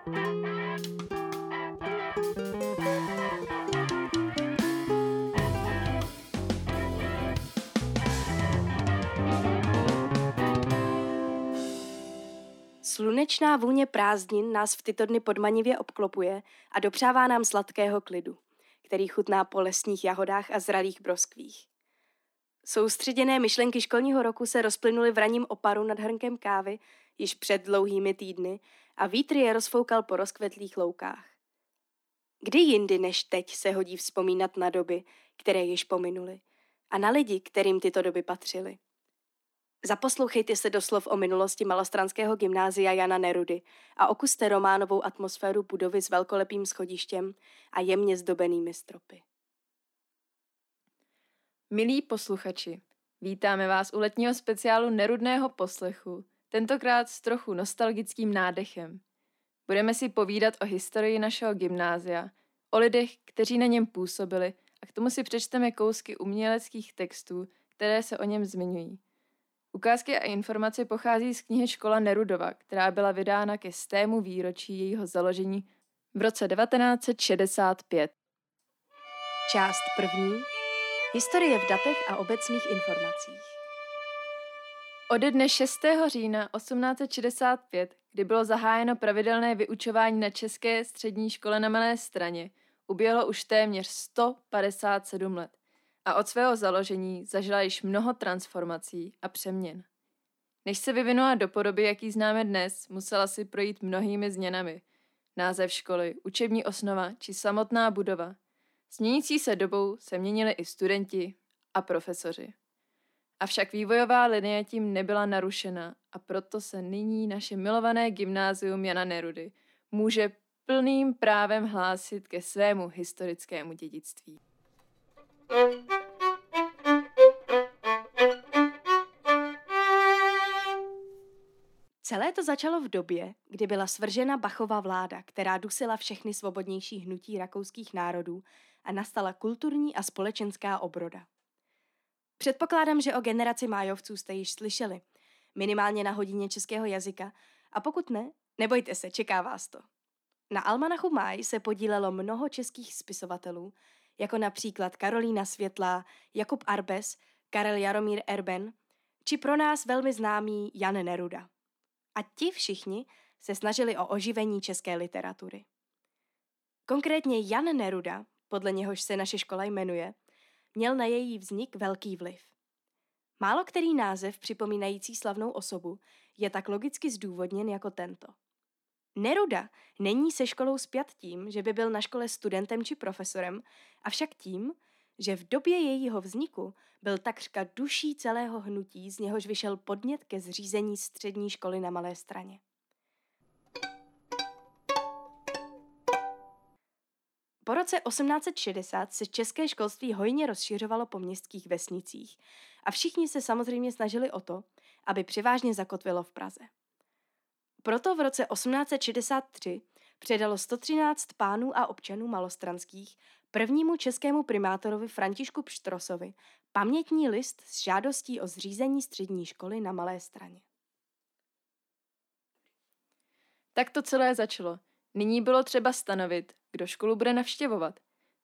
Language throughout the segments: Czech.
Slunečná vůně prázdnin nás v tyto dny podmanivě obklopuje a dopřává nám sladkého klidu, který chutná po lesních jahodách a zralých broskvích. Soustředěné myšlenky školního roku se rozplynuly v raním oparu nad hrnkem kávy již před dlouhými týdny a vítr je rozfoukal po rozkvetlých loukách. Kdy jindy než teď se hodí vzpomínat na doby, které již pominuly, a na lidi, kterým tyto doby patřily. Zaposlouchejte se do slov o minulosti malostranského gymnázia Jana Nerudy a okuste románovou atmosféru budovy s velkolepým schodištěm a jemně zdobenými stropy. Milí posluchači, vítáme vás u letního speciálu Nerudného poslechu, tentokrát s trochu nostalgickým nádechem. Budeme si povídat o historii našeho gymnázia, o lidech, kteří na něm působili a k tomu si přečteme kousky uměleckých textů, které se o něm zmiňují. Ukázky a informace pochází z knihy Škola Nerudova, která byla vydána ke stému výročí jejího založení v roce 1965. Část první. Historie v datech a obecných informacích. Ode dne 6. října 1865, kdy bylo zahájeno pravidelné vyučování na České střední škole na Malé straně, uběhlo už téměř 157 let a od svého založení zažila již mnoho transformací a přeměn. Než se vyvinula do podoby, jaký známe dnes, musela si projít mnohými změnami. Název školy, učební osnova či samotná budova. S měnící se dobou se měnili i studenti a profesoři. Avšak vývojová linie tím nebyla narušena a proto se nyní naše milované gymnázium Jana Nerudy může plným právem hlásit ke svému historickému dědictví. Celé to začalo v době, kdy byla svržena Bachova vláda, která dusila všechny svobodnější hnutí rakouských národů a nastala kulturní a společenská obroda. Předpokládám, že o generaci májovců jste již slyšeli, minimálně na hodině českého jazyka, a pokud ne, nebojte se, čeká vás to. Na Almanachu Máj se podílelo mnoho českých spisovatelů, jako například Karolína Světlá, Jakub Arbes, Karel Jaromír Erben, či pro nás velmi známý Jan Neruda. A ti všichni se snažili o oživení české literatury. Konkrétně Jan Neruda, podle něhož se naše škola jmenuje, měl na její vznik velký vliv. Málo který název připomínající slavnou osobu je tak logicky zdůvodněn jako tento. Neruda není se školou spjat tím, že by byl na škole studentem či profesorem, avšak tím, že v době jejího vzniku byl takřka duší celého hnutí, z něhož vyšel podnět ke zřízení střední školy na Malé straně. Po roce 1860 se české školství hojně rozšiřovalo po městských vesnicích a všichni se samozřejmě snažili o to, aby převážně zakotvilo v Praze. Proto v roce 1863 předalo 113 pánů a občanů malostranských prvnímu českému primátorovi Františku Pštrosovi pamětní list s žádostí o zřízení střední školy na Malé straně. Tak to celé začalo. Nyní bylo třeba stanovit, kdo školu bude navštěvovat.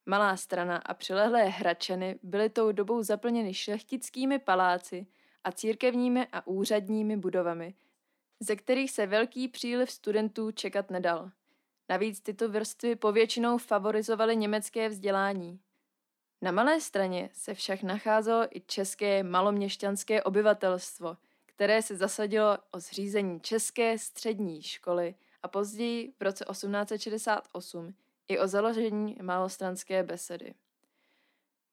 Malá strana a přilehlé hračeny byly tou dobou zaplněny šlechtickými paláci a církevními a úřadními budovami, ze kterých se velký příliv studentů čekat nedal. Navíc tyto vrstvy povětšinou favorizovaly německé vzdělání. Na malé straně se však nacházelo i české maloměšťanské obyvatelstvo, které se zasadilo o zřízení české střední školy a později v roce 1868 i o založení malostranské besedy.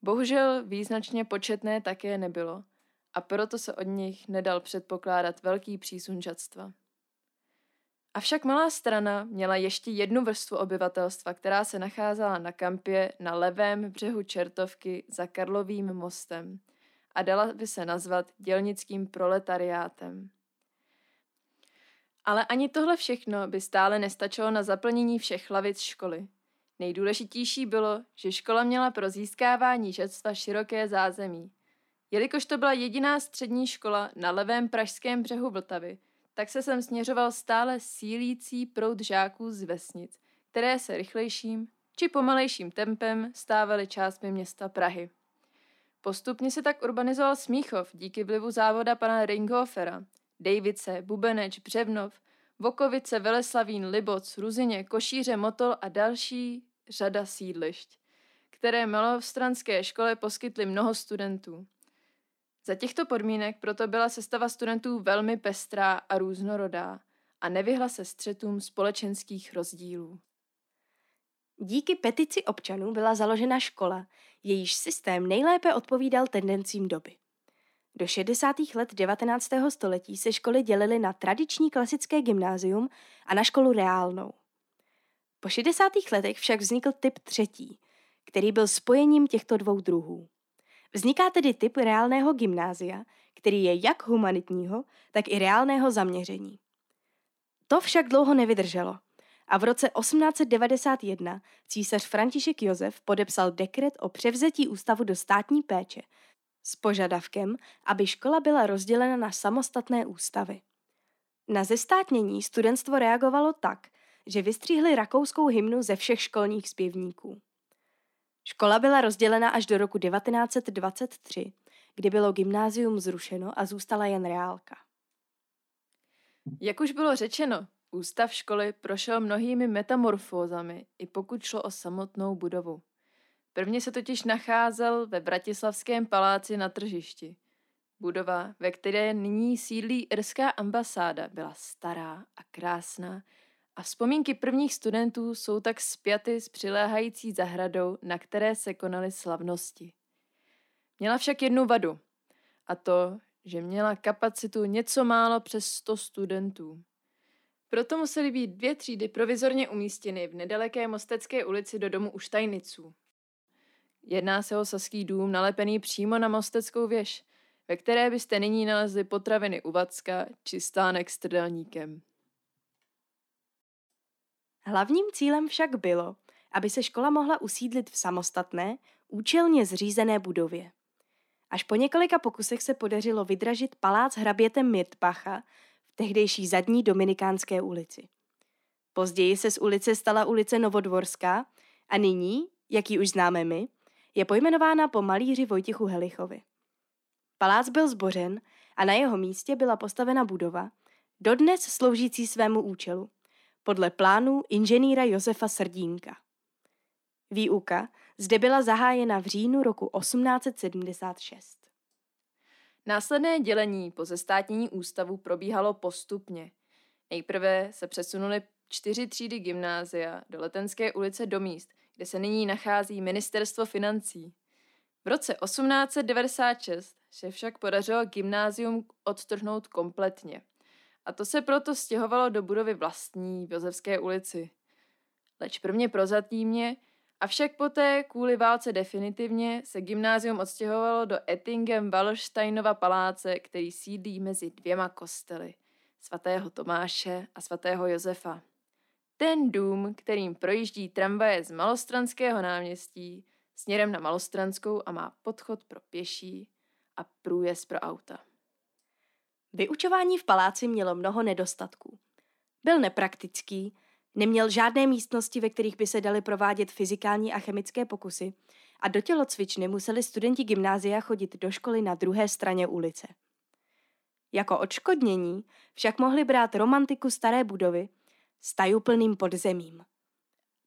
Bohužel význačně početné také nebylo a proto se od nich nedal předpokládat velký přísun žadstva. Avšak malá strana měla ještě jednu vrstvu obyvatelstva, která se nacházela na kampě na levém břehu Čertovky za Karlovým mostem a dala by se nazvat dělnickým proletariátem. Ale ani tohle všechno by stále nestačilo na zaplnění všech hlavic školy. Nejdůležitější bylo, že škola měla pro získávání žetstva široké zázemí. Jelikož to byla jediná střední škola na levém pražském břehu Vltavy, tak se sem směřoval stále sílící proud žáků z vesnic, které se rychlejším či pomalejším tempem stávaly částmi města Prahy. Postupně se tak urbanizoval Smíchov díky vlivu závoda pana Ringhofera, Dejvice, Bubeneč, Břevnov, Vokovice, Veleslavín, Liboc, Ruzině, Košíře, Motol a další řada sídlišť, které malostranské škole poskytly mnoho studentů. Za těchto podmínek proto byla sestava studentů velmi pestrá a různorodá a nevyhla se střetům společenských rozdílů. Díky petici občanů byla založena škola, jejíž systém nejlépe odpovídal tendencím doby. Do 60. let 19. století se školy dělily na tradiční klasické gymnázium a na školu reálnou. Po 60. letech však vznikl typ třetí, který byl spojením těchto dvou druhů. Vzniká tedy typ reálného gymnázia, který je jak humanitního, tak i reálného zaměření. To však dlouho nevydrželo a v roce 1891 císař František Josef podepsal dekret o převzetí ústavu do státní péče s požadavkem, aby škola byla rozdělena na samostatné ústavy. Na zestátnění studentstvo reagovalo tak, že vystříhli rakouskou hymnu ze všech školních zpěvníků. Škola byla rozdělena až do roku 1923, kdy bylo gymnázium zrušeno a zůstala jen reálka. Jak už bylo řečeno, ústav školy prošel mnohými metamorfózami, i pokud šlo o samotnou budovu. Prvně se totiž nacházel ve Bratislavském paláci na tržišti. Budova, ve které nyní sídlí irská ambasáda, byla stará a krásná a vzpomínky prvních studentů jsou tak spjaty s přiléhající zahradou, na které se konaly slavnosti. Měla však jednu vadu, a to, že měla kapacitu něco málo přes 100 studentů. Proto musely být dvě třídy provizorně umístěny v nedaleké Mostecké ulici do domu Uštajniců. Jedná se o saský dům nalepený přímo na Mosteckou věž, ve které byste nyní nalezli potraviny u Vacka či stánek s trdelníkem. Hlavním cílem však bylo, aby se škola mohla usídlit v samostatné, účelně zřízené budově. Až po několika pokusech se podařilo vydražit palác hraběte Mirtbacha v tehdejší zadní Dominikánské ulici. Později se z ulice stala ulice Novodvorská a nyní, jak ji už známe my, je pojmenována po malíři Vojtichu Helichovi. Palác byl zbořen a na jeho místě byla postavena budova, dodnes sloužící svému účelu, podle plánů inženýra Josefa Srdínka. Výuka zde byla zahájena v říjnu roku 1876. Následné dělení po zestátnění ústavu probíhalo postupně. Nejprve se přesunuli čtyři třídy gymnázia do Letenské ulice do míst, kde se nyní nachází ministerstvo financí. V roce 1896 se však podařilo gymnázium odtrhnout kompletně. A to se proto stěhovalo do budovy vlastní v Josefské ulici. Leč prvně prozatýmně, avšak poté kvůli válce definitivně se gymnázium odstěhovalo do Ettingem Wallersteinova paláce, který sídlí mezi dvěma kostely, svatého Tomáše a svatého Josefa. Ten dům, kterým projíždí tramvaje z Malostranského náměstí směrem na Malostranskou a má podchod pro pěší a průjezd pro auta. Vyučování v paláci mělo mnoho nedostatků. Byl nepraktický, neměl žádné místnosti, ve kterých by se daly provádět fyzikální a chemické pokusy a do tělocvičny museli studenti gymnázia chodit do školy na druhé straně ulice. Jako odškodnění však mohli brát romantiku staré budovy s tajuplným podzemím.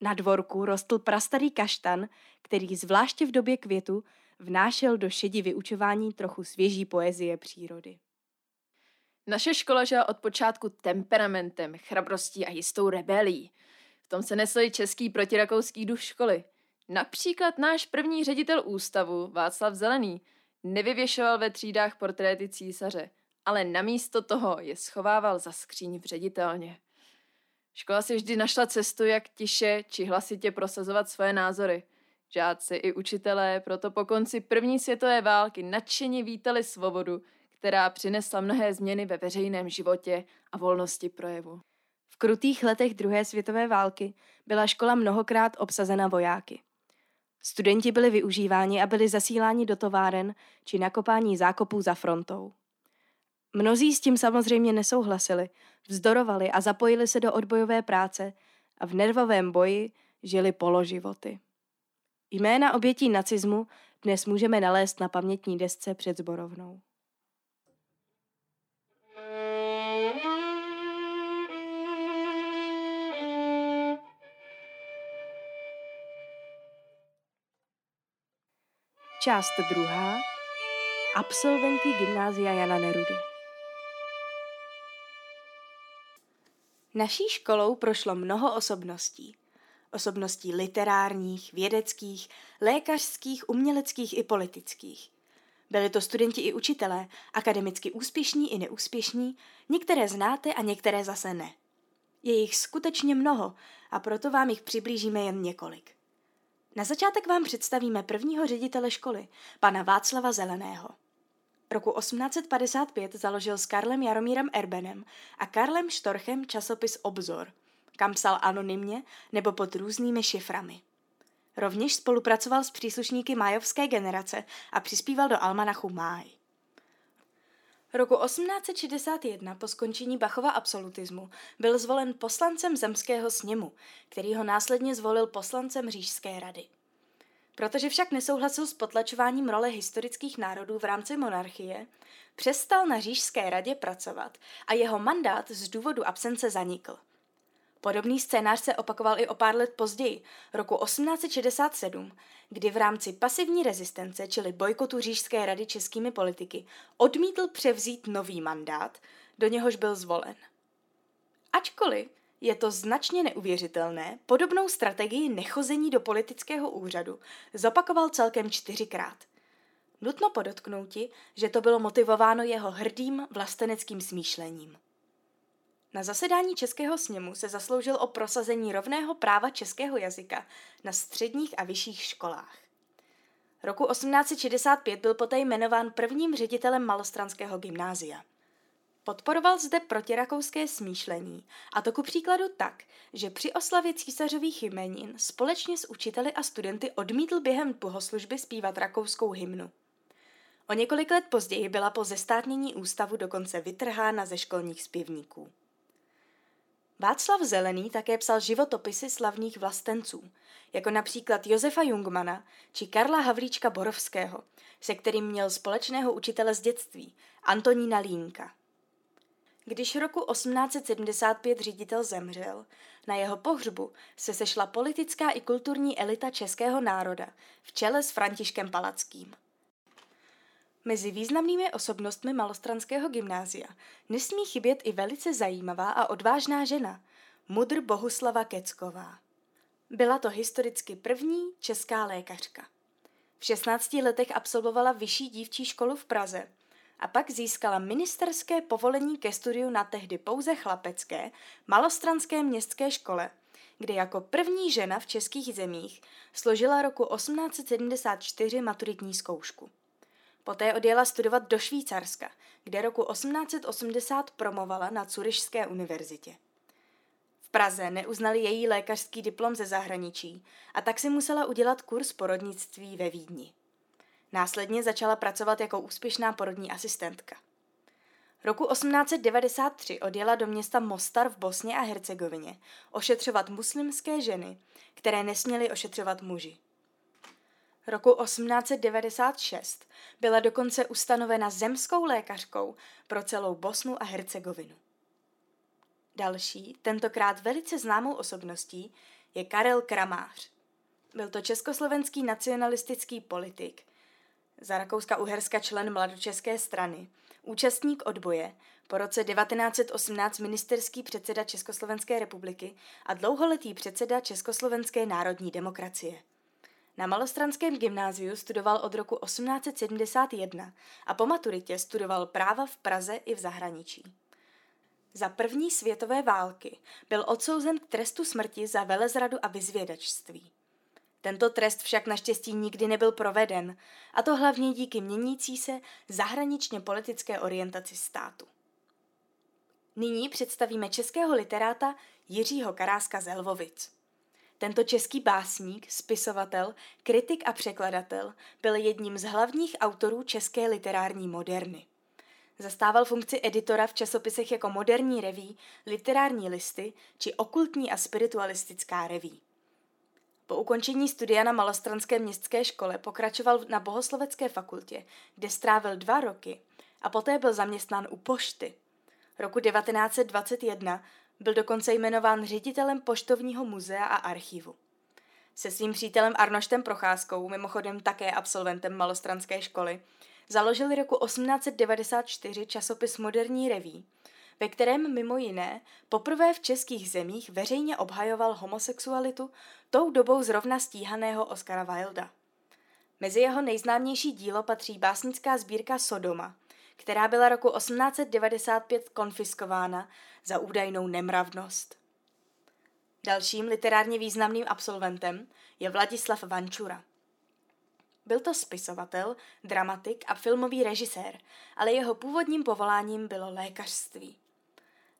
Na dvorku rostl prastarý kaštan, který zvláště v době květu vnášel do šedi vyučování trochu svěží poezie přírody. Naše škola žila od počátku temperamentem, chrabrostí a jistou rebelí. V tom se nesl český protirakouský duch školy. Například náš první ředitel ústavu, Václav Zelený, nevyvěšoval ve třídách portréty císaře, ale namísto toho je schovával za skříň v ředitelně. Škola si vždy našla cestu, jak tiše či hlasitě prosazovat svoje názory. Žáci i učitelé proto po konci první světové války nadšeně vítali svobodu, která přinesla mnohé změny ve veřejném životě a volnosti projevu. V krutých letech druhé světové války byla škola mnohokrát obsazena vojáky. Studenti byli využíváni a byli zasíláni do továren či nakopání zákopů za frontou. Mnozí s tím samozřejmě nesouhlasili, vzdorovali a zapojili se do odbojové práce a v nervovém boji žili položivoty. Jména obětí nacismu dnes můžeme nalézt na pamětní desce před zborovnou. Část druhá. Absolventi gymnázia Jana Nerudy. Naší školou prošlo mnoho osobností. Osobností literárních, vědeckých, lékařských, uměleckých i politických. Byli to studenti i učitelé, akademicky úspěšní i neúspěšní, některé znáte a některé zase ne. Je jich skutečně mnoho a proto vám jich přiblížíme jen několik. Na začátek vám představíme prvního ředitele školy, pana Václava Zeleného. Roku 1855 založil s Karlem Jaromírem Erbenem a Karlem Štorchem časopis Obzor, kam psal anonymně nebo pod různými šiframi. Rovněž spolupracoval s příslušníky májovské generace a přispíval do almanachu Máj. Roku 1861 po skončení Bachova absolutismu byl zvolen poslancem zemského sněmu, který ho následně zvolil poslancem Řížské rady. Protože však nesouhlasil s potlačováním role historických národů v rámci monarchie, přestal na Řížské radě pracovat a jeho mandát z důvodu absence zanikl. Podobný scénář se opakoval i o pár let později, roku 1867, kdy v rámci pasivní rezistence, čili bojkotu Řížské rady českými politiky, odmítl převzít nový mandát, do něhož byl zvolen. Ačkoliv je to značně neuvěřitelné, podobnou strategii nechození do politického úřadu zopakoval celkem čtyřikrát. Nutno podotknouti, že to bylo motivováno jeho hrdým vlasteneckým smýšlením. Na zasedání Českého sněmu se zasloužil o prosazení rovného práva českého jazyka na středních a vyšších školách. Roku 1865 byl poté jmenován prvním ředitelem Malostranského gymnázia. Podporoval zde protirakouské smýšlení, a to ku příkladu tak, že při oslavě císařových jmenin společně s učiteli a studenty odmítl během bohoslužby zpívat rakouskou hymnu. O několik let později byla po zestátnění ústavu dokonce vytrhána ze školních zpěvníků. Václav Zelený také psal životopisy slavných vlastenců, jako například Josefa Jungmana či Karla Havlíčka Borovského, se kterým měl společného učitele z dětství, Antonína Línka. Když roku 1875 ředitel zemřel, na jeho pohřbu se sešla politická i kulturní elita českého národa v čele s Františkem Palackým. Mezi významnými osobnostmi Malostranského gymnázia nesmí chybět i velice zajímavá a odvážná žena, mudr Bohuslava Kecková. Byla to historicky první česká lékařka. V 16 letech absolvovala vyšší dívčí školu v Praze a pak získala ministerské povolení ke studiu na tehdy pouze chlapecké malostranské městské škole, kde jako první žena v českých zemích složila roku 1874 maturitní zkoušku. Poté odjela studovat do Švýcarska, kde roku 1880 promovala na Curišské univerzitě. V Praze neuznali její lékařský diplom ze zahraničí a tak si musela udělat kurz porodnictví ve Vídni. Následně začala pracovat jako úspěšná porodní asistentka. Roku 1893 odjela do města Mostar v Bosně a Hercegovině ošetřovat muslimské ženy, které nesměly ošetřovat muži. Roku 1896 byla dokonce ustanovena zemskou lékařkou pro celou Bosnu a Hercegovinu. Další, tentokrát velice známou osobností, je Karel Kramář. Byl to československý nacionalistický politik, za Rakouska-Uherska člen mladočeské strany, účastník odboje, po roce 1918 ministerský předseda Československé republiky a dlouholetý předseda Československé národní demokracie. Na Malostranském gymnáziu studoval od roku 1871 a po maturitě studoval práva v Praze i v zahraničí. Za první světové války byl odsouzen k trestu smrti za velezradu a vyzvědačství. Tento trest však naštěstí nikdy nebyl proveden, a to hlavně díky měnící se zahraničně politické orientaci státu. Nyní představíme českého literáta Jiřího Karáska z Lvovic. Tento český básník, spisovatel, kritik a překladatel byl jedním z hlavních autorů české literární moderny. Zastával funkci editora v časopisech jako Moderní reví, Literární listy či Okultní a spiritualistická reví. Po ukončení studia na Malostranské městské škole pokračoval na Bohoslovecké fakultě, kde strávil dva roky a poté byl zaměstnán u pošty. Roku 1921 byl dokonce jmenován ředitelem poštovního muzea a archivu. Se svým přítelem Arnoštem Procházkou, mimochodem také absolventem malostranské školy, založili roku 1894 časopis Moderní reví, ve kterém mimo jiné poprvé v českých zemích veřejně obhajoval homosexualitu tou dobou zrovna stíhaného Oscara Wilda. Mezi jeho nejznámější dílo patří básnická sbírka Sodoma, která byla roku 1895 konfiskována za údajnou nemravnost. Dalším literárně významným absolventem je Vladislav Vančura. Byl to spisovatel, dramatik a filmový režisér, ale jeho původním povoláním bylo lékařství.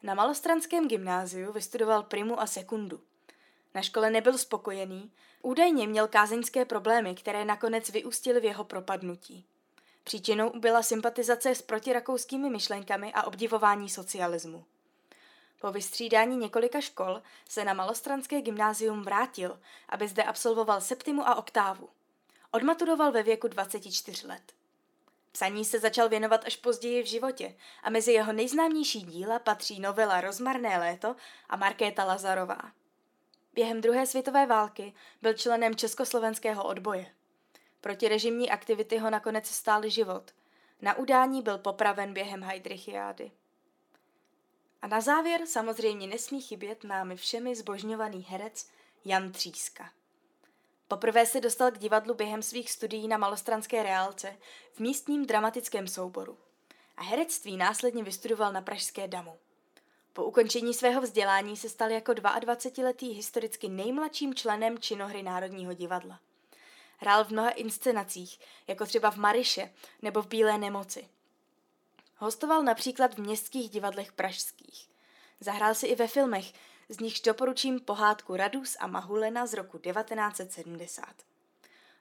Na malostranském gymnáziu vystudoval primu a sekundu. Na škole nebyl spokojený, údajně měl kázeňské problémy, které nakonec vyústily v jeho propadnutí. Příčinou byla sympatizace s protirakouskými myšlenkami a obdivování socialismu. Po vystřídání několika škol se na malostranské gymnázium vrátil, aby zde absolvoval septimu a oktávu. Odmaturoval ve věku 24 let. Psaní se začal věnovat až později v životě a mezi jeho nejznámější díla patří novela Rozmarné léto a Markéta Lazarová. Během druhé světové války byl členem československého odboje. Protirežimní aktivity ho nakonec stály život. Na udání byl popraven během Heidrichiády. A na závěr samozřejmě nesmí chybět námi všemi zbožňovaný herec Jan Tříska. Poprvé se dostal k divadlu během svých studií na malostranské reálce v místním dramatickém souboru. A herectví následně vystudoval na Pražské damu. Po ukončení svého vzdělání se stal jako 22-letý historicky nejmladším členem činohry Národního divadla. Hrál v mnoha inscenacích, jako třeba v Mariše nebo v Bílé nemoci. Hostoval například v městských divadlech pražských. Zahrál si i ve filmech, z nichž doporučím pohádku Radus a Mahulena z roku 1970.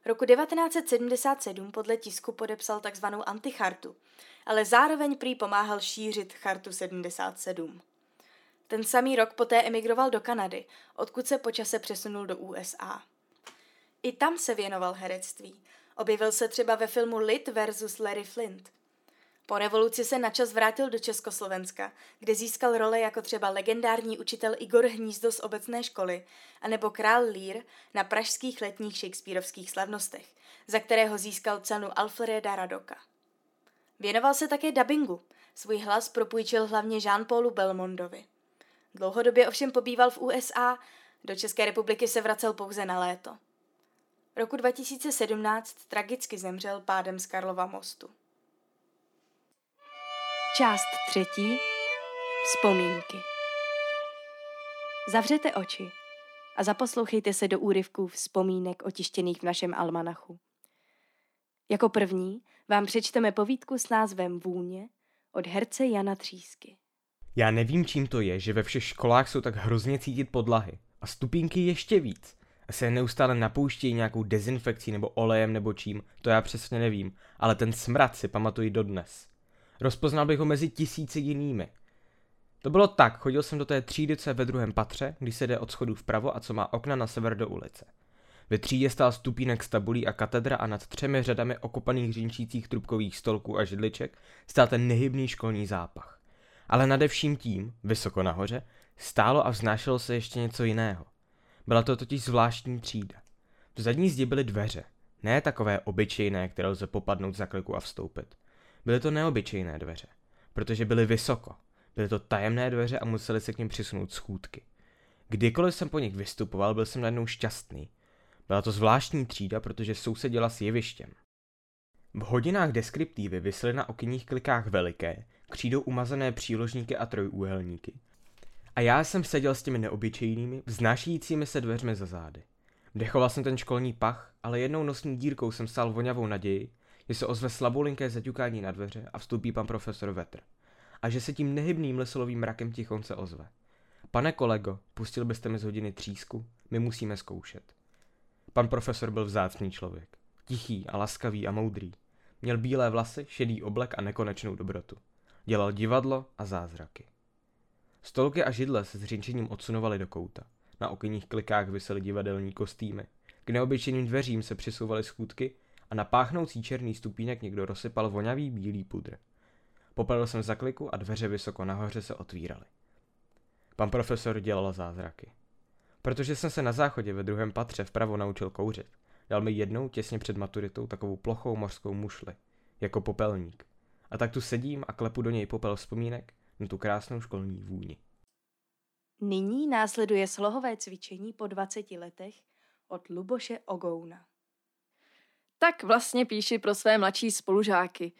Roku 1977 podle tisku podepsal tzv. antichartu, ale zároveň prý pomáhal šířit chartu 77. Ten samý rok poté emigroval do Kanady, odkud se počase přesunul do USA. I tam se věnoval herectví. Objevil se třeba ve filmu Lit versus Larry Flint. Po revoluci se načas vrátil do Československa, kde získal role jako třeba legendární učitel Igor Hnízdo z obecné školy, anebo král Lír na pražských letních Shakespeareovských slavnostech, za kterého získal cenu Alfreda Radoka. Věnoval se také dabingu. Svůj hlas propůjčil hlavně Jean-Paulu Belmondovi. Dlouhodobě ovšem pobýval v USA, do České republiky se vracel pouze na léto. Roku 2017 tragicky zemřel pádem z Karlova mostu. Část třetí. Vzpomínky. Zavřete oči a zaposlouchejte se do úryvků vzpomínek otištěných v našem almanachu. Jako první vám přečteme povídku s názvem Vůně od herce Jana Třísky. Já nevím, čím to je, že ve všech školách jsou tak hrozně cítit podlahy. A stupínky ještě víc. A se neustále napouštějí nějakou dezinfekcí nebo olejem nebo čím, to já přesně nevím. Ale ten smrad si pamatuji dodnes. Rozpoznal bych ho mezi tisíci jinými. To bylo tak, chodil jsem do té třídy, je ve druhém patře, když se jde od schodu vpravo a co má okna na sever do ulice. Ve třídě stál stupínek s tabulí a katedra a nad třemi řadami okopaných řinčících trubkových stolků a židliček stál ten nehybný školní zápach. Ale nade vším tím, vysoko nahoře, stálo a vznášelo se ještě něco jiného. Byla to totiž zvláštní třída. V zadní zdi byly dveře, ne takové obyčejné, které lze popadnout za kliku a vstoupit. Byly to neobyčejné dveře, protože byly vysoko. Byly to tajemné dveře a museli se k ním přisunout schůdky. Kdykoliv jsem po nich vystupoval, byl jsem najednou šťastný. Byla to zvláštní třída, protože sousedila s jevištěm. V hodinách deskriptivy visely na okenních klikách veliké, křídou umazané příložníky a trojúhelníky. A já jsem seděl s těmi neobyčejnými, vznášejícími se dveřmi za zády. Vdechoval jsem ten školní pach, ale jednou nosní dírkou jsem stál voňavou naději, že se ozve slabolinké zaťukání na dveře a vstoupí pan profesor Vetr. A že se tím nehybným lesolovým mrakem tichonce ozve. Pane kolego, pustil byste mi z hodiny třísku? My musíme zkoušet. Pan profesor byl vzácný člověk. Tichý a laskavý a moudrý. Měl bílé vlasy, šedý oblek a nekonečnou dobrotu. Dělal divadlo a zázraky. Stolky a židle se s řinčením odsunovaly do kouta. Na okenních klikách visely divadelní kostýmy. K neobyčejným dveřím se přisouvaly schůdky a na páchnoucí černý stupínek někdo rozsypal vonavý bílý pudr. Popadl jsem za kliku a dveře vysoko nahoře se otvíraly. Pan profesor dělal zázraky. Protože jsem se na záchodě ve druhém patře vpravo naučil kouřit, dal mi jednou těsně před maturitou takovou plochou mořskou mušli, jako popelník. A tak tu sedím a klepu do něj popel vzpomínek na tu krásnou školní vůni. Nyní následuje slohové cvičení po 20 letech od Luboše Ogouna. Tak vlastně píši pro své mladší spolužáky.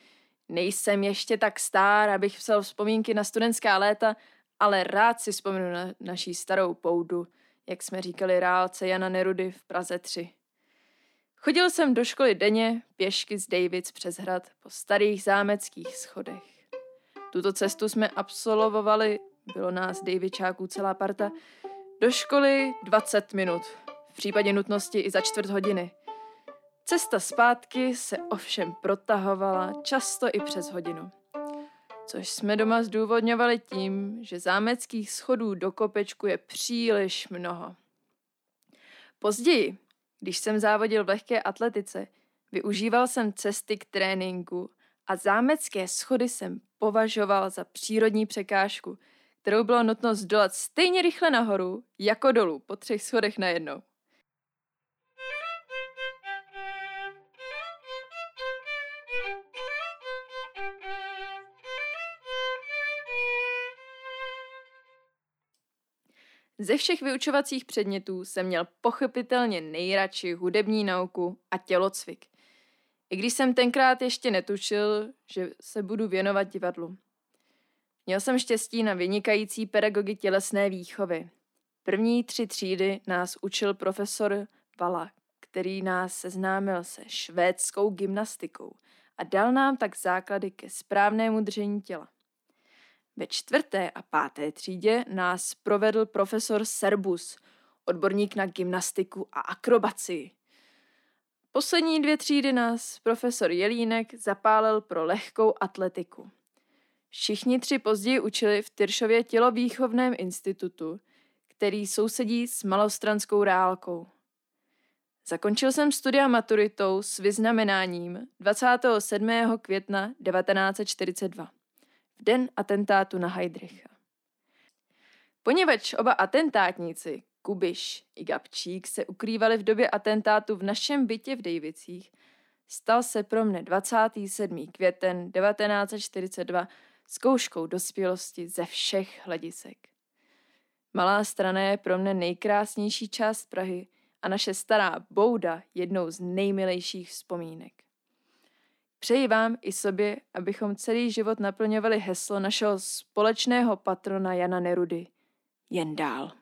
Nejsem ještě tak stár, abych psal vzpomínky na studentská léta, ale rád si vzpomenu na naší starou poudu, jak jsme říkali rálce Jana Nerudy v Praze 3. Chodil jsem do školy denně, pěšky z Davids přes hrad po starých zámeckých schodech. Tuto cestu jsme absolvovali, bylo nás Davidčáků celá parta, do školy 20 minut, v případě nutnosti i za čtvrt hodiny. Cesta zpátky se ovšem protahovala často i přes hodinu. Což jsme doma zdůvodňovali tím, že zámeckých schodů do kopečku je příliš mnoho. Později, když jsem závodil v lehké atletice, využíval jsem cesty k tréninku a zámecké schody jsem považoval za přírodní překážku, kterou bylo nutno zdolat stejně rychle nahoru, jako dolů, po třech schodech najednou. Ze všech vyučovacích předmětů jsem měl pochopitelně nejradši hudební nauku a tělocvik. I když jsem tenkrát ještě netušil, že se budu věnovat divadlu. Měl jsem štěstí na vynikající pedagogy tělesné výchovy. První tři třídy nás učil profesor Vala, který nás seznámil se švédskou gymnastikou a dal nám tak základy ke správnému držení těla. Ve čtvrté a páté třídě nás provedl profesor Serbus, odborník na gymnastiku a akrobaci. Poslední dvě třídy nás profesor Jelínek zapálil pro lehkou atletiku. Všichni tři později učili v Tyršově tělovýchovném institutu, který sousedí s malostranskou reálkou. Zakončil jsem studia maturitou s vyznamenáním 27. května 1942 v den atentátu na Heidricha. Poněvadž oba atentátníci, Kubiš i Gabčík, se ukrývali v době atentátu v našem bytě v Dejvicích, stal se pro mne 27. květen 1942 zkouškou dospělosti ze všech hledisek. Malá strana je pro mne nejkrásnější část Prahy a naše stará bouda jednou z nejmilejších vzpomínek. Přeji vám i sobě, abychom celý život naplňovali heslo našeho společného patrona Jana Nerudy. Jen dál.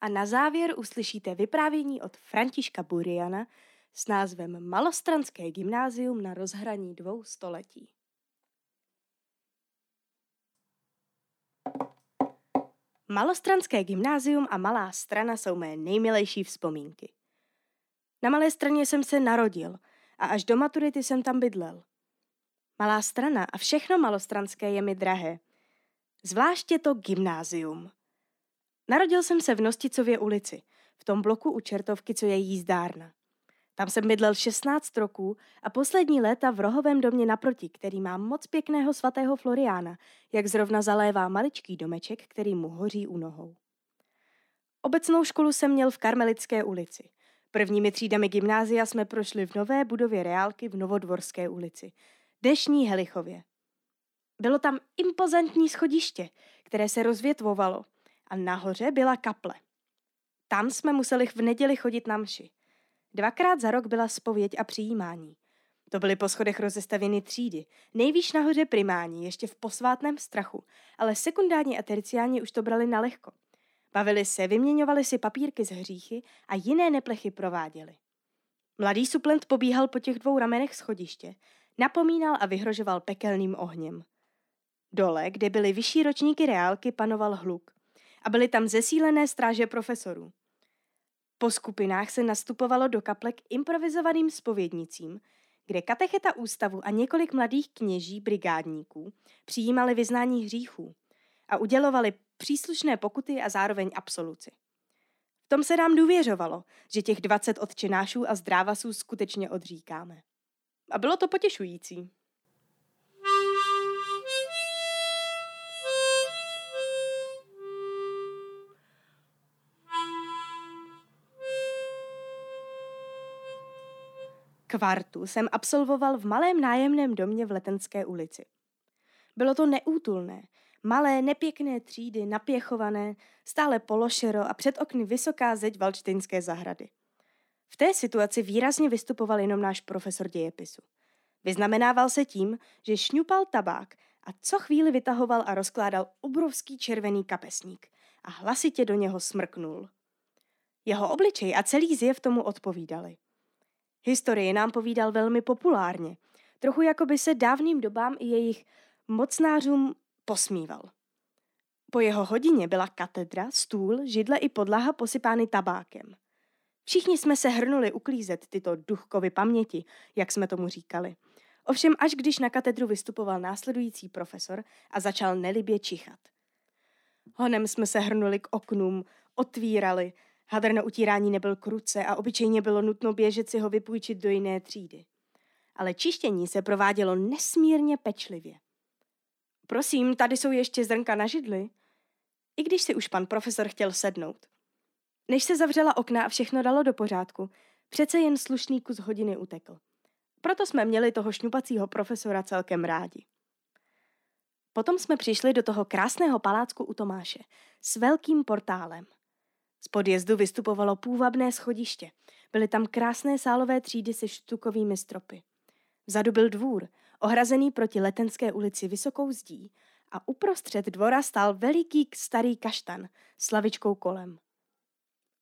A na závěr uslyšíte vyprávění od Františka Buriana s názvem Malostranské gymnázium na rozhraní dvou století. Malostranské gymnázium a Malá strana jsou mé nejmilejší vzpomínky. Na Malé straně jsem se narodil – a až do maturity jsem tam bydlel. Malá strana a všechno malostranské je mi drahé. Zvláště to gymnázium. Narodil jsem se v Nosticově ulici, v tom bloku u Čertovky, co je jízdárna. Tam jsem bydlel 16 roků a poslední léta v rohovém domě naproti, který má moc pěkného svatého Floriána, jak zrovna zalévá maličký domeček, který mu hoří u nohou. Obecnou školu jsem měl v Karmelické ulici. Prvními třídami gymnázia jsme prošli v nové budově reálky v Novodvorské ulici, dešní Helichově. Bylo tam impozantní schodiště, které se rozvětvovalo a nahoře byla kaple. Tam jsme museli v neděli chodit na mši. Dvakrát za rok byla spověď a přijímání. To byly po schodech rozestavěny třídy, nejvýš nahoře primání, ještě v posvátném strachu, ale sekundární a terciální už to brali na lehko – Bavili se, vyměňovali si papírky z hříchy a jiné neplechy prováděli. Mladý suplent pobíhal po těch dvou ramenech schodiště, napomínal a vyhrožoval pekelným ohněm. Dole, kde byly vyšší ročníky reálky, panoval hluk a byly tam zesílené stráže profesorů. Po skupinách se nastupovalo do kaplek improvizovaným spovědnicím, kde katecheta ústavu a několik mladých kněží brigádníků přijímali vyznání hříchů a udělovali příslušné pokuty a zároveň absoluci. V tom se nám důvěřovalo, že těch 20 odčenášů a zdrávasů skutečně odříkáme. A bylo to potěšující. Kvartu jsem absolvoval v malém nájemném domě v Letenské ulici. Bylo to neútulné, malé, nepěkné třídy, napěchované, stále pološero a před okny vysoká zeď Valčtinské zahrady. V té situaci výrazně vystupoval jenom náš profesor dějepisu. Vyznamenával se tím, že šňupal tabák a co chvíli vytahoval a rozkládal obrovský červený kapesník a hlasitě do něho smrknul. Jeho obličej a celý zjev tomu odpovídali. Historii nám povídal velmi populárně, trochu jako by se dávným dobám i jejich mocnářům posmíval. Po jeho hodině byla katedra, stůl, židle i podlaha posypány tabákem. Všichni jsme se hrnuli uklízet tyto duchkovy paměti, jak jsme tomu říkali. Ovšem až když na katedru vystupoval následující profesor a začal nelibě čichat. Honem jsme se hrnuli k oknům, otvírali, Hadr na utírání nebyl kruce a obyčejně bylo nutno běžet si ho vypůjčit do jiné třídy. Ale čištění se provádělo nesmírně pečlivě. Prosím, tady jsou ještě zrnka na židli. I když si už pan profesor chtěl sednout. Než se zavřela okna a všechno dalo do pořádku, přece jen slušný kus hodiny utekl. Proto jsme měli toho šňupacího profesora celkem rádi. Potom jsme přišli do toho krásného palácku u Tomáše s velkým portálem. Z podjezdu vystupovalo půvabné schodiště. Byly tam krásné sálové třídy se štukovými stropy. Vzadu byl dvůr, ohrazený proti Letenské ulici vysokou zdí a uprostřed dvora stál veliký starý kaštan s lavičkou kolem.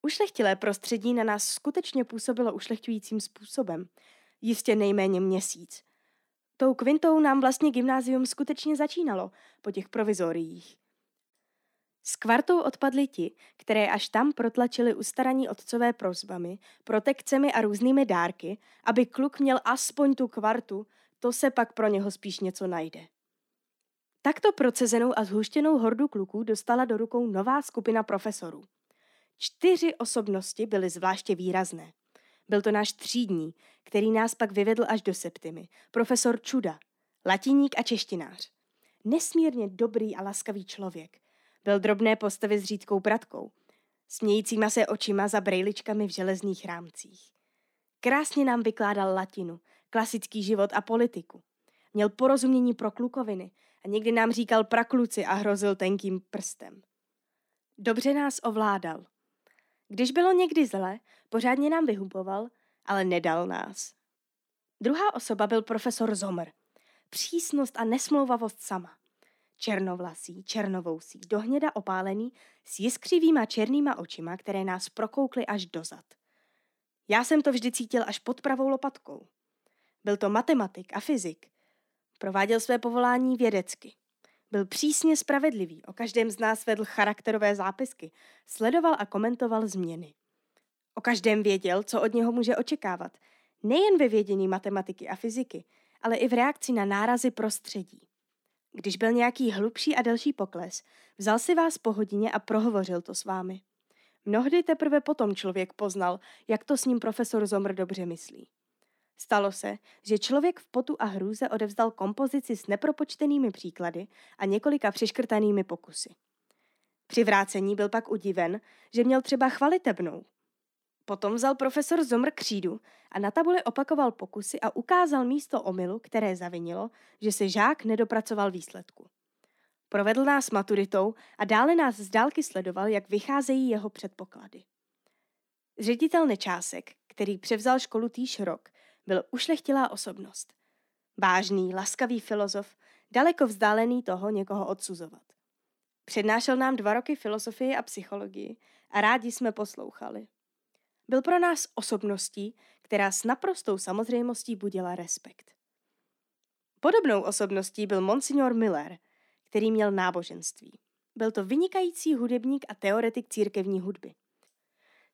Ušlechtilé prostředí na nás skutečně působilo ušlechťujícím způsobem, jistě nejméně měsíc. Tou kvintou nám vlastně gymnázium skutečně začínalo po těch provizoriích. S kvartou odpadli ti, které až tam protlačili ustaraní otcové prozbami, protekcemi a různými dárky, aby kluk měl aspoň tu kvartu, to se pak pro něho spíš něco najde. Takto procezenou a zhuštěnou hordu kluků dostala do rukou nová skupina profesorů. Čtyři osobnosti byly zvláště výrazné. Byl to náš třídní, který nás pak vyvedl až do septimy, profesor Čuda, latiník a češtinář. Nesmírně dobrý a laskavý člověk, byl drobné postavy s řídkou bratkou, smějícíma se očima za brejličkami v železných rámcích. Krásně nám vykládal latinu, klasický život a politiku. Měl porozumění pro klukoviny a někdy nám říkal prakluci a hrozil tenkým prstem. Dobře nás ovládal. Když bylo někdy zle, pořádně nám vyhuboval, ale nedal nás. Druhá osoba byl profesor Zomr. Přísnost a nesmlouvavost sama. Černovlasý, černovousý, dohněda opálený, s jiskřivýma černýma očima, které nás prokoukly až dozad. Já jsem to vždy cítil až pod pravou lopatkou. Byl to matematik a fyzik. Prováděl své povolání vědecky. Byl přísně spravedlivý, o každém z nás vedl charakterové zápisky, sledoval a komentoval změny. O každém věděl, co od něho může očekávat, nejen ve vědění matematiky a fyziky, ale i v reakci na nárazy prostředí. Když byl nějaký hlubší a delší pokles, vzal si vás po hodině a prohovořil to s vámi. Mnohdy teprve potom člověk poznal, jak to s ním profesor Zomr dobře myslí. Stalo se, že člověk v potu a hrůze odevzdal kompozici s nepropočtenými příklady a několika přiškrtanými pokusy. Při vrácení byl pak udiven, že měl třeba chvalitebnou. Potom vzal profesor Zomr křídu a na tabuli opakoval pokusy a ukázal místo omylu, které zavinilo, že se žák nedopracoval výsledku. Provedl nás maturitou a dále nás z dálky sledoval, jak vycházejí jeho předpoklady. Ředitel Nečásek, který převzal školu týž rok, byl ušlechtilá osobnost. Vážný, laskavý filozof, daleko vzdálený toho někoho odsuzovat. Přednášel nám dva roky filozofii a psychologii a rádi jsme poslouchali. Byl pro nás osobností, která s naprostou samozřejmostí budila respekt. Podobnou osobností byl monsignor Miller, který měl náboženství. Byl to vynikající hudebník a teoretik církevní hudby.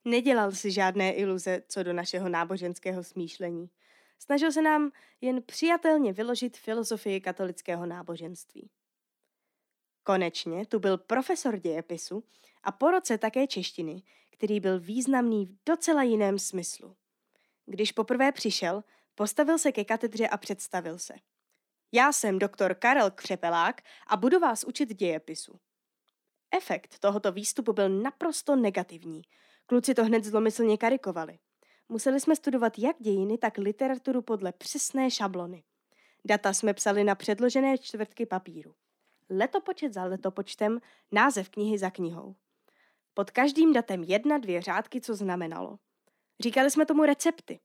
Nedělal si žádné iluze co do našeho náboženského smýšlení. Snažil se nám jen přijatelně vyložit filozofii katolického náboženství. Konečně tu byl profesor dějepisu a po roce také češtiny, který byl významný v docela jiném smyslu. Když poprvé přišel, postavil se ke katedře a představil se. Já jsem doktor Karel Křepelák a budu vás učit dějepisu. Efekt tohoto výstupu byl naprosto negativní. Kluci to hned zlomyslně karikovali. Museli jsme studovat jak dějiny, tak literaturu podle přesné šablony. Data jsme psali na předložené čtvrtky papíru. Letopočet za letopočtem, název knihy za knihou. Pod každým datem jedna, dvě řádky, co znamenalo. Říkali jsme tomu recepty.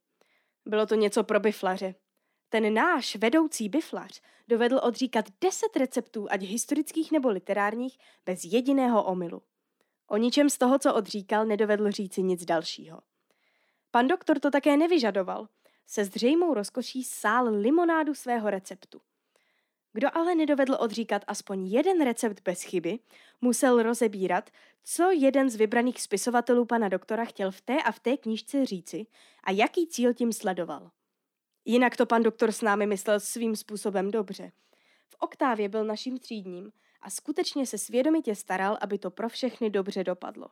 Bylo to něco pro biflaře. Ten náš vedoucí biflař dovedl odříkat deset receptů, ať historických nebo literárních, bez jediného omylu. O ničem z toho, co odříkal, nedovedl říci nic dalšího. Pan doktor to také nevyžadoval. Se zřejmou rozkoší sál limonádu svého receptu. Kdo ale nedovedl odříkat aspoň jeden recept bez chyby, musel rozebírat, co jeden z vybraných spisovatelů pana doktora chtěl v té a v té knížce říci a jaký cíl tím sledoval. Jinak to pan doktor s námi myslel svým způsobem dobře. V oktávě byl naším třídním a skutečně se svědomitě staral, aby to pro všechny dobře dopadlo.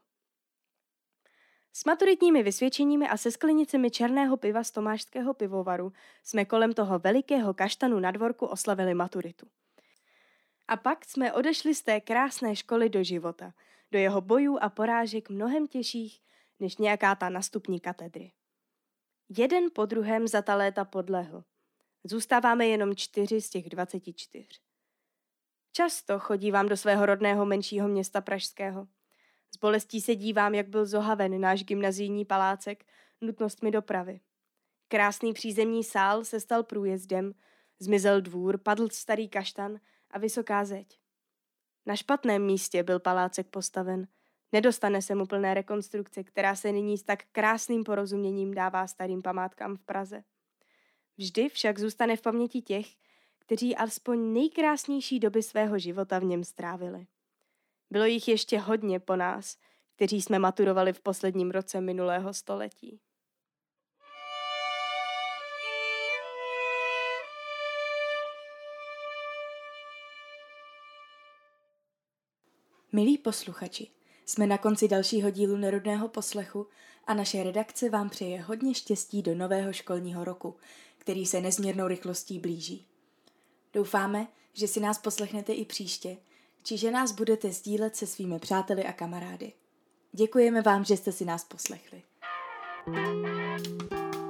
S maturitními vysvědčeními a se sklenicemi černého piva z Tomášského pivovaru jsme kolem toho velikého kaštanu na dvorku oslavili maturitu. A pak jsme odešli z té krásné školy do života, do jeho bojů a porážek mnohem těžších než nějaká ta nastupní katedry. Jeden po druhém za ta léta podlehl. Zůstáváme jenom čtyři z těch 24. Často chodívám do svého rodného menšího města pražského. S bolestí se dívám, jak byl zohaven náš gymnazijní palácek nutnostmi dopravy. Krásný přízemní sál se stal průjezdem, zmizel dvůr, padl starý kaštan a vysoká zeď. Na špatném místě byl palácek postaven. Nedostane se mu plné rekonstrukce, která se nyní s tak krásným porozuměním dává starým památkám v Praze. Vždy však zůstane v paměti těch, kteří alespoň nejkrásnější doby svého života v něm strávili. Bylo jich ještě hodně po nás, kteří jsme maturovali v posledním roce minulého století. Milí posluchači, jsme na konci dalšího dílu Nerodného poslechu a naše redakce vám přeje hodně štěstí do nového školního roku, který se nezměrnou rychlostí blíží. Doufáme, že si nás poslechnete i příště – či že nás budete sdílet se svými přáteli a kamarády. Děkujeme vám, že jste si nás poslechli. thank you